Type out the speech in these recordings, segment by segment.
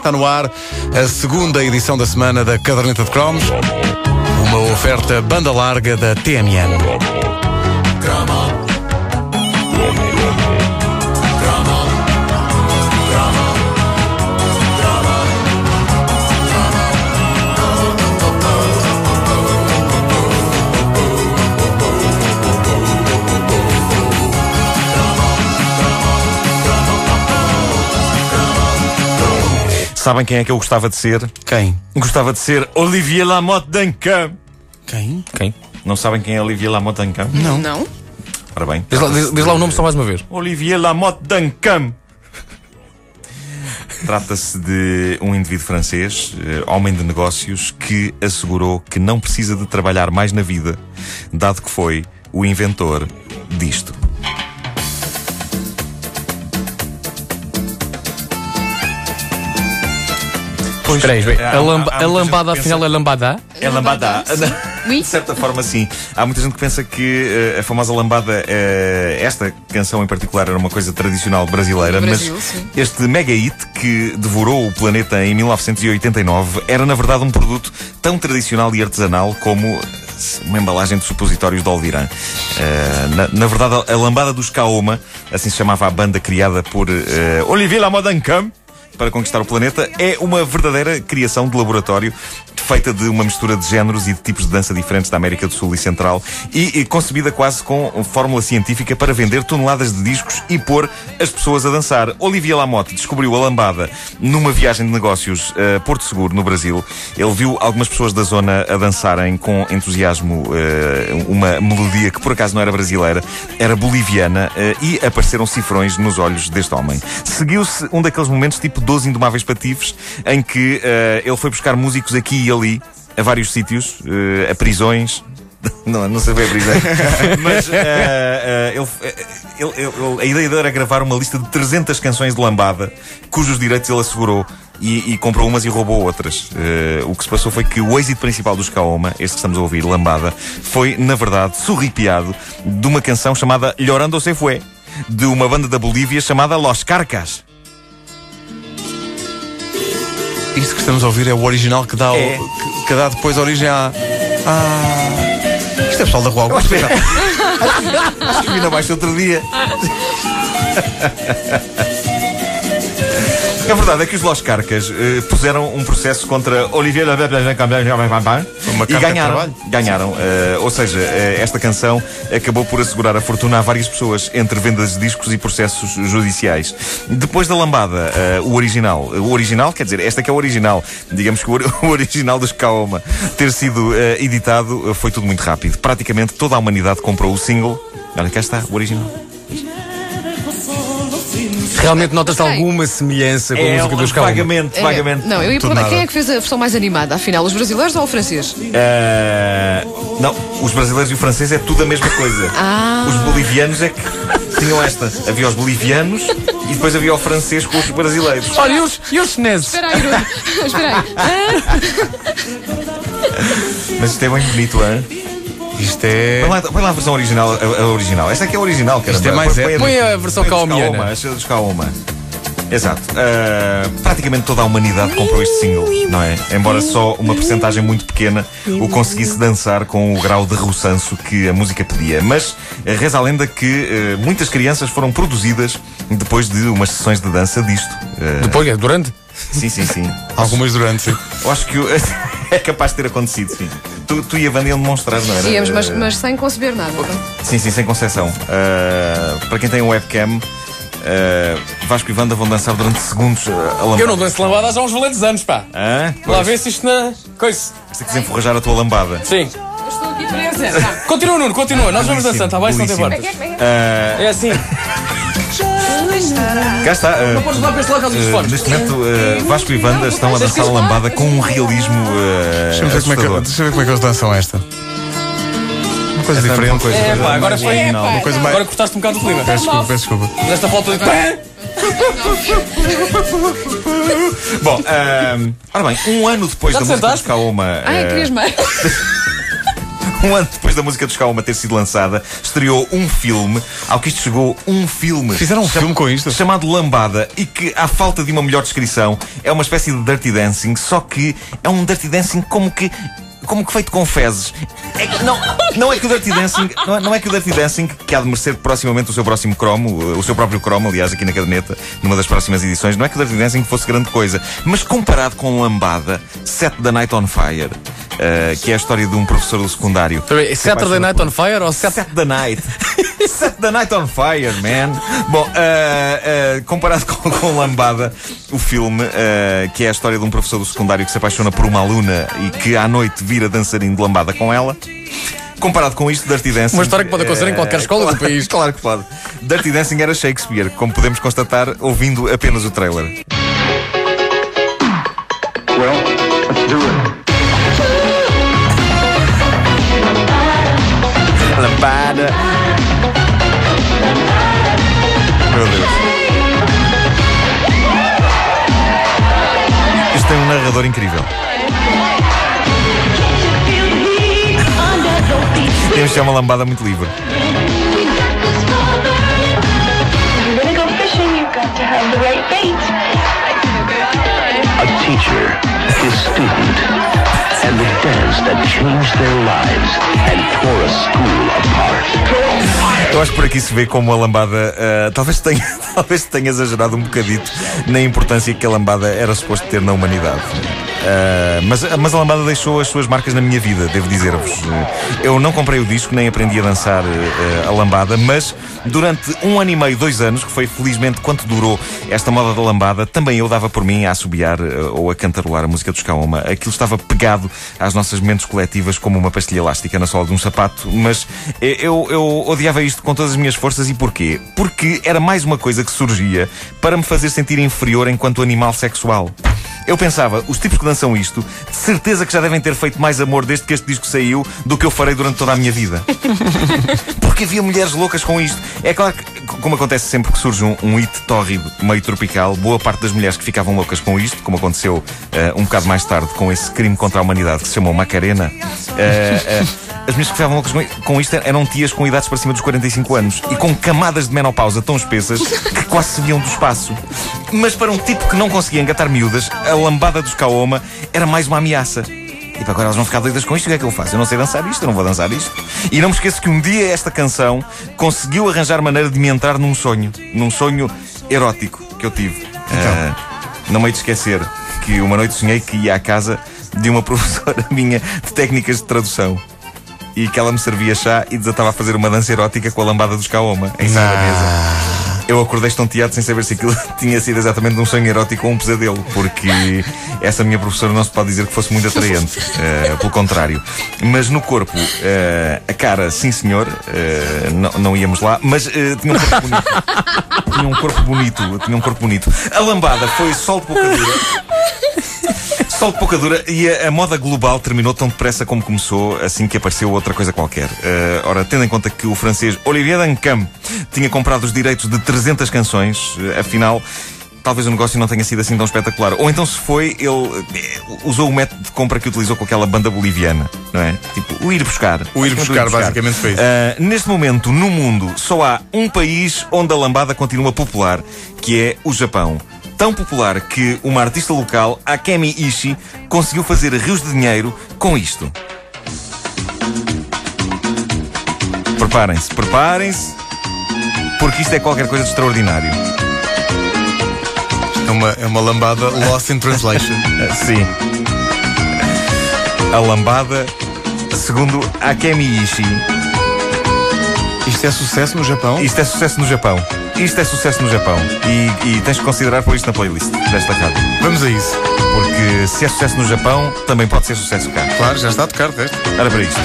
Está no ar a segunda edição da semana da Caderneta de Cromos, uma oferta banda larga da TMN. Sabem quem é que eu gostava de ser? Quem? Gostava de ser Olivier Lamotte Duncan. Quem? Quem? Não sabem quem é Olivier Lamotte Duncan? Não. Não? Ora bem. Diz lá, diz- diz lá o nome só mais uma vez. Olivier Lamotte Duncan. Trata-se de um indivíduo francês, eh, homem de negócios, que assegurou que não precisa de trabalhar mais na vida, dado que foi o inventor disto. Pois, Espera há- a, lamba- a lambada afinal é lambada? É lambada. Oui. De certa forma, sim. Há muita gente que pensa que eh, a famosa lambada, eh, esta canção em particular, era uma coisa tradicional brasileira, Brasil, mas sim. este mega hit que devorou o planeta em 1989 era, na verdade, um produto tão tradicional e artesanal como uma embalagem de supositórios de Aldirã. Eh, na, na verdade, a lambada dos Kaoma, assim se chamava a banda criada por eh, Olivier Lamodancam, para conquistar o planeta é uma verdadeira criação de laboratório feita de uma mistura de géneros e de tipos de dança diferentes da América do Sul e Central e, e concebida quase com fórmula científica para vender toneladas de discos e pôr as pessoas a dançar. Olivia Lamotte descobriu a lambada numa viagem de negócios a Porto Seguro, no Brasil. Ele viu algumas pessoas da zona a dançarem com entusiasmo eh, uma melodia que por acaso não era brasileira, era boliviana eh, e apareceram cifrões nos olhos deste homem. Seguiu-se um daqueles momentos tipo 12 indomáveis patifes em que eh, ele foi buscar músicos aqui e ali a vários sítios, eh, a prisões. Não, não sei bem a prisão. Mas eh, ele, ele- ele- a ideia dele era gravar uma lista de 300 canções de lambada, cujos direitos ele assegurou. E, e comprou umas e roubou outras. O que se passou foi que o êxito principal dos Kaoma, este que estamos a ouvir, Lambada, foi, na verdade, surripiado de uma canção chamada Llorando se Fue, de uma banda da Bolívia chamada Los Carcas. Isto que estamos a ouvir é o original que dá, o- É. que, que dá depois origem à. à- Isto é pessoal da Rua Augusta. Acho que vi na baixa outro dia. A verdade é que os Los Carcas eh, puseram um processo contra Olivier Uma e ganharam. Ganharam. Eh, ou seja, eh, esta canção acabou por assegurar a fortuna a várias pessoas entre vendas de discos e processos judiciais. Depois da lambada, eh, o original, o original, quer dizer, esta que é o original, digamos que o, o original dos Kaoma ter sido editado, foi tudo muito rápido. Praticamente toda a humanidade comprou o single. Olha, cá está, o original. Realmente notas alguma semelhança com a É, música dos Calma? vagamente, É, vagamente. Não, eu ia perguntar quem é que fez a versão mais animada, afinal, os brasileiros ou o francês? Eh, não, os brasileiros e o francês é tudo a mesma coisa. Ah. Os bolivianos é que tinham esta. Havia os bolivianos e depois havia o francês com os brasileiros. Olha, e os, e os chineses? Espera aí, Bruno. Espera aí. Mas isto é bem bonito, hein? Isto é. Põe lá, põe lá a versão original, a, a original. Esta aqui é a original, cara. Isto é mais põe, épico. Põe a versão caomiana. Kaoma, a dos Kaoma. Exato. Eh, praticamente toda a humanidade comprou este single, não é? Embora só uma percentagem muito pequena o conseguisse dançar com o grau de roçanço que a música pedia. Mas eh, reza a lenda que eh, muitas crianças foram produzidas depois de umas sessões de dança disto. Eh, Depois, é, durante? Sim, sim, sim. Algumas durante, sim. Eu acho que é capaz de ter acontecido, sim. Tu, tu e a Wanda iam demonstrar, não era? íamos, mas, mas sem conceber nada. não? Sim, sim, sem concessão. Uh, para quem tem um webcam, uh, Vasco e Wanda vão dançar durante segundos uh, a lambada. Eu não danço lambada já há uns valentes anos, pá. Hã? Lá vê se isto na. Coisa. Se quiser enforrajar a tua lambada. Sim. Eu estou aqui presa. Continua, Nuno, continua. Nós vamos dançar, está bem? Se não tem belíssimo. Uh, É assim. cá está. uh, Podes lá para este lado com os uh, neste momento, uh, Vasco e Wanda estão a dançar a lambada com um realismo uh, Deixa-me ver, como é que, deixa eu ver como é que eles dançam esta. Uma coisa Esta é diferente. uma coisa- É, pá, agora foi. coisa mais. Agora cortaste um bocado o clima. Peço desculpa, peço desculpa. Nesta falta de. Bom, uh, ora bem, um ano depois Já da música sentaste? Kaoma. Ai, uh, querias mais? Um ano depois da música dos Kaoma ter sido lançada, estreou um filme, ao que isto chegou um filme. Fizeram um filme com isto? Chamado Lambada, e que, à falta de uma melhor descrição, é uma espécie de dirty dancing, só que é um dirty dancing como que como que feito com fezes. É que não, não é que o Dirty Dancing, não é, não é que o Dirty Dancing, que há de merecer proximamente o seu próximo cromo, o seu próprio cromo, aliás, aqui na caderneta, numa das próximas edições, não é que o Dirty Dancing fosse grande coisa, mas comparado com Lambada, Set the Night on Fire, eh, que é a história de um professor do secundário. Peraí, Saturday Night on Fire ou the Night. Set the Night on Fire, man. Bom, uh, uh, comparado com, com Lambada, o filme, uh, que é a história de um professor do secundário que se apaixona por uma aluna e que à noite vira dançarino de lambada com ela. Comparado com isto, Dirty Dancing. Uma história que pode acontecer em qualquer escola claro, do país. Claro que pode. Dirty Dancing era Shakespeare, como podemos constatar ouvindo apenas o trailer. Well, Lambada. Meu Deus. Isto tem um narrador incrível. Temos é uma lambada muito livre. A teacher, his student, and the dance that changed their lives and tore a school apart. Eu acho que por aqui se vê como a lambada ah, talvez, tenha, talvez tenha exagerado um bocadito na importância que a lambada era suposto ter na humanidade. Ah, mas, mas a lambada deixou as suas marcas na minha vida, devo dizer-vos. Eu não comprei o disco, nem aprendi a dançar ah, a lambada, mas durante um ano e meio, dois anos, que foi felizmente quanto durou esta moda da lambada, também eu dava por mim a assobiar ah, ou a cantarolar a música dos Kaoma. Aquilo estava pegado às nossas mentes coletivas como uma pastilha elástica na sola de um sapato, mas eu, eu odiava isto com todas as minhas forças e porquê? Porque era mais uma coisa que surgia para me fazer sentir inferior enquanto animal sexual. Eu pensava, os tipos que dançam isto, de certeza que já devem ter feito mais amor desde que este disco saiu do que eu farei durante toda a minha vida. Porque havia mulheres loucas com isto. É claro que, como acontece sempre que surge um, um hit tórrido, meio tropical, boa parte das mulheres que ficavam loucas com isto, como aconteceu eh, um bocado mais tarde com esse crime contra a humanidade que se chamou Macarena, eh, eh, as mulheres que ficavam loucas com, com isto eram tias com idades para cima dos 45 anos e com camadas de menopausa tão espessas que quase se viam do espaço. Mas para um tipo que não conseguia engatar miúdas, a lambada dos Kaoma era mais uma ameaça. E para agora elas vão ficar doidas com isto, o que é que eu faço? Eu não sei dançar isto, eu não vou dançar isto. E não me esqueço que um dia esta canção conseguiu arranjar maneira de me entrar num sonho. Num sonho erótico que eu tive. Ah, não me hei de esquecer que uma noite sonhei que ia à casa de uma professora minha de técnicas de tradução. E que ela me servia chá e desatava a fazer uma dança erótica com a lambada dos Kaoma em cima da mesa. Eu acordei estonteado sem saber se aquilo tinha sido exatamente um sonho erótico ou um pesadelo, porque essa minha professora não se pode dizer que fosse muito atraente, eh, pelo contrário. Mas no corpo, eh, a cara, sim senhor, eh, não, não íamos lá, mas tinha um corpo bonito. tinha um corpo bonito, tinha um corpo bonito. A lambada foi sol de pouca dura. Sol de pouca dura e a, a moda global terminou tão depressa como começou, assim que apareceu outra coisa qualquer. Eh, ora, tendo em conta que o francês Olivier Dancam tinha comprado os direitos de 300 canções, eh, afinal. Talvez o negócio não tenha sido assim tão espetacular. Ou então, se foi, ele eh, usou o método de compra que utilizou com aquela banda boliviana, não é? Tipo, o ir buscar. O ir buscar, basicamente foi isso. Ah, neste momento, no mundo, só há um país onde a lambada continua popular, que é o Japão. Tão popular que uma artista local, Akemi Ishii, conseguiu fazer rios de dinheiro com isto. Preparem-se, preparem-se, porque isto é qualquer coisa de extraordinário. É uma, é uma lambada lost in translation. Ah, Sim. A lambada, segundo Akemi Ishii, isto é sucesso no Japão? Isto é sucesso no Japão. Isto é sucesso no Japão. E, e tens que considerar pôr isto na playlist desta rádio. Vamos a isso. Porque se é sucesso no Japão, também pode ser sucesso cá. Claro, já está a tocar, teste. Era para isto.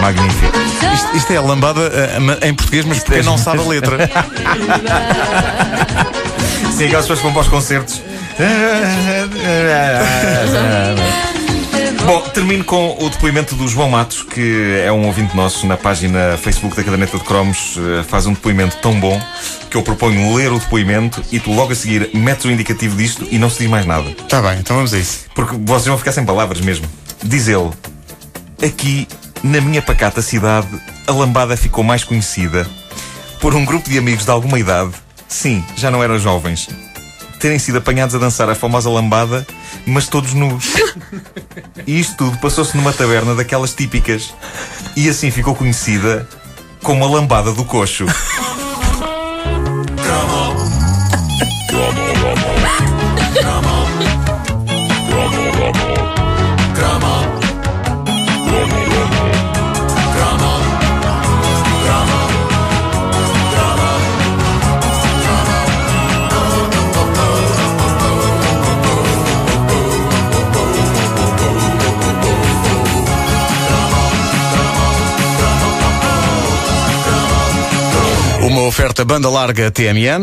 Magnífico. Isto, isto é a lambada uh, em português, mas porque é não sabe a letra. Sim, aquelas pessoas que vão para os concertos Bom, termino com o depoimento do João Matos, que é um ouvinte nosso na página Facebook da Caderneta de Cromos. eh, Faz um depoimento tão bom que eu proponho ler o depoimento e tu logo a seguir metes o indicativo disto e não se diz mais nada. Está bem, então vamos a isso. Porque vocês vão ficar sem palavras mesmo. Diz ele: Aqui, na minha pacata cidade, a lambada ficou mais conhecida por um grupo de amigos de alguma idade, sim, já não eram jovens, terem sido apanhados a dançar a famosa lambada, mas todos nus. E isto tudo passou-se numa taberna daquelas típicas. E assim ficou conhecida como a lambada do coxo. Oferta banda larga TMN.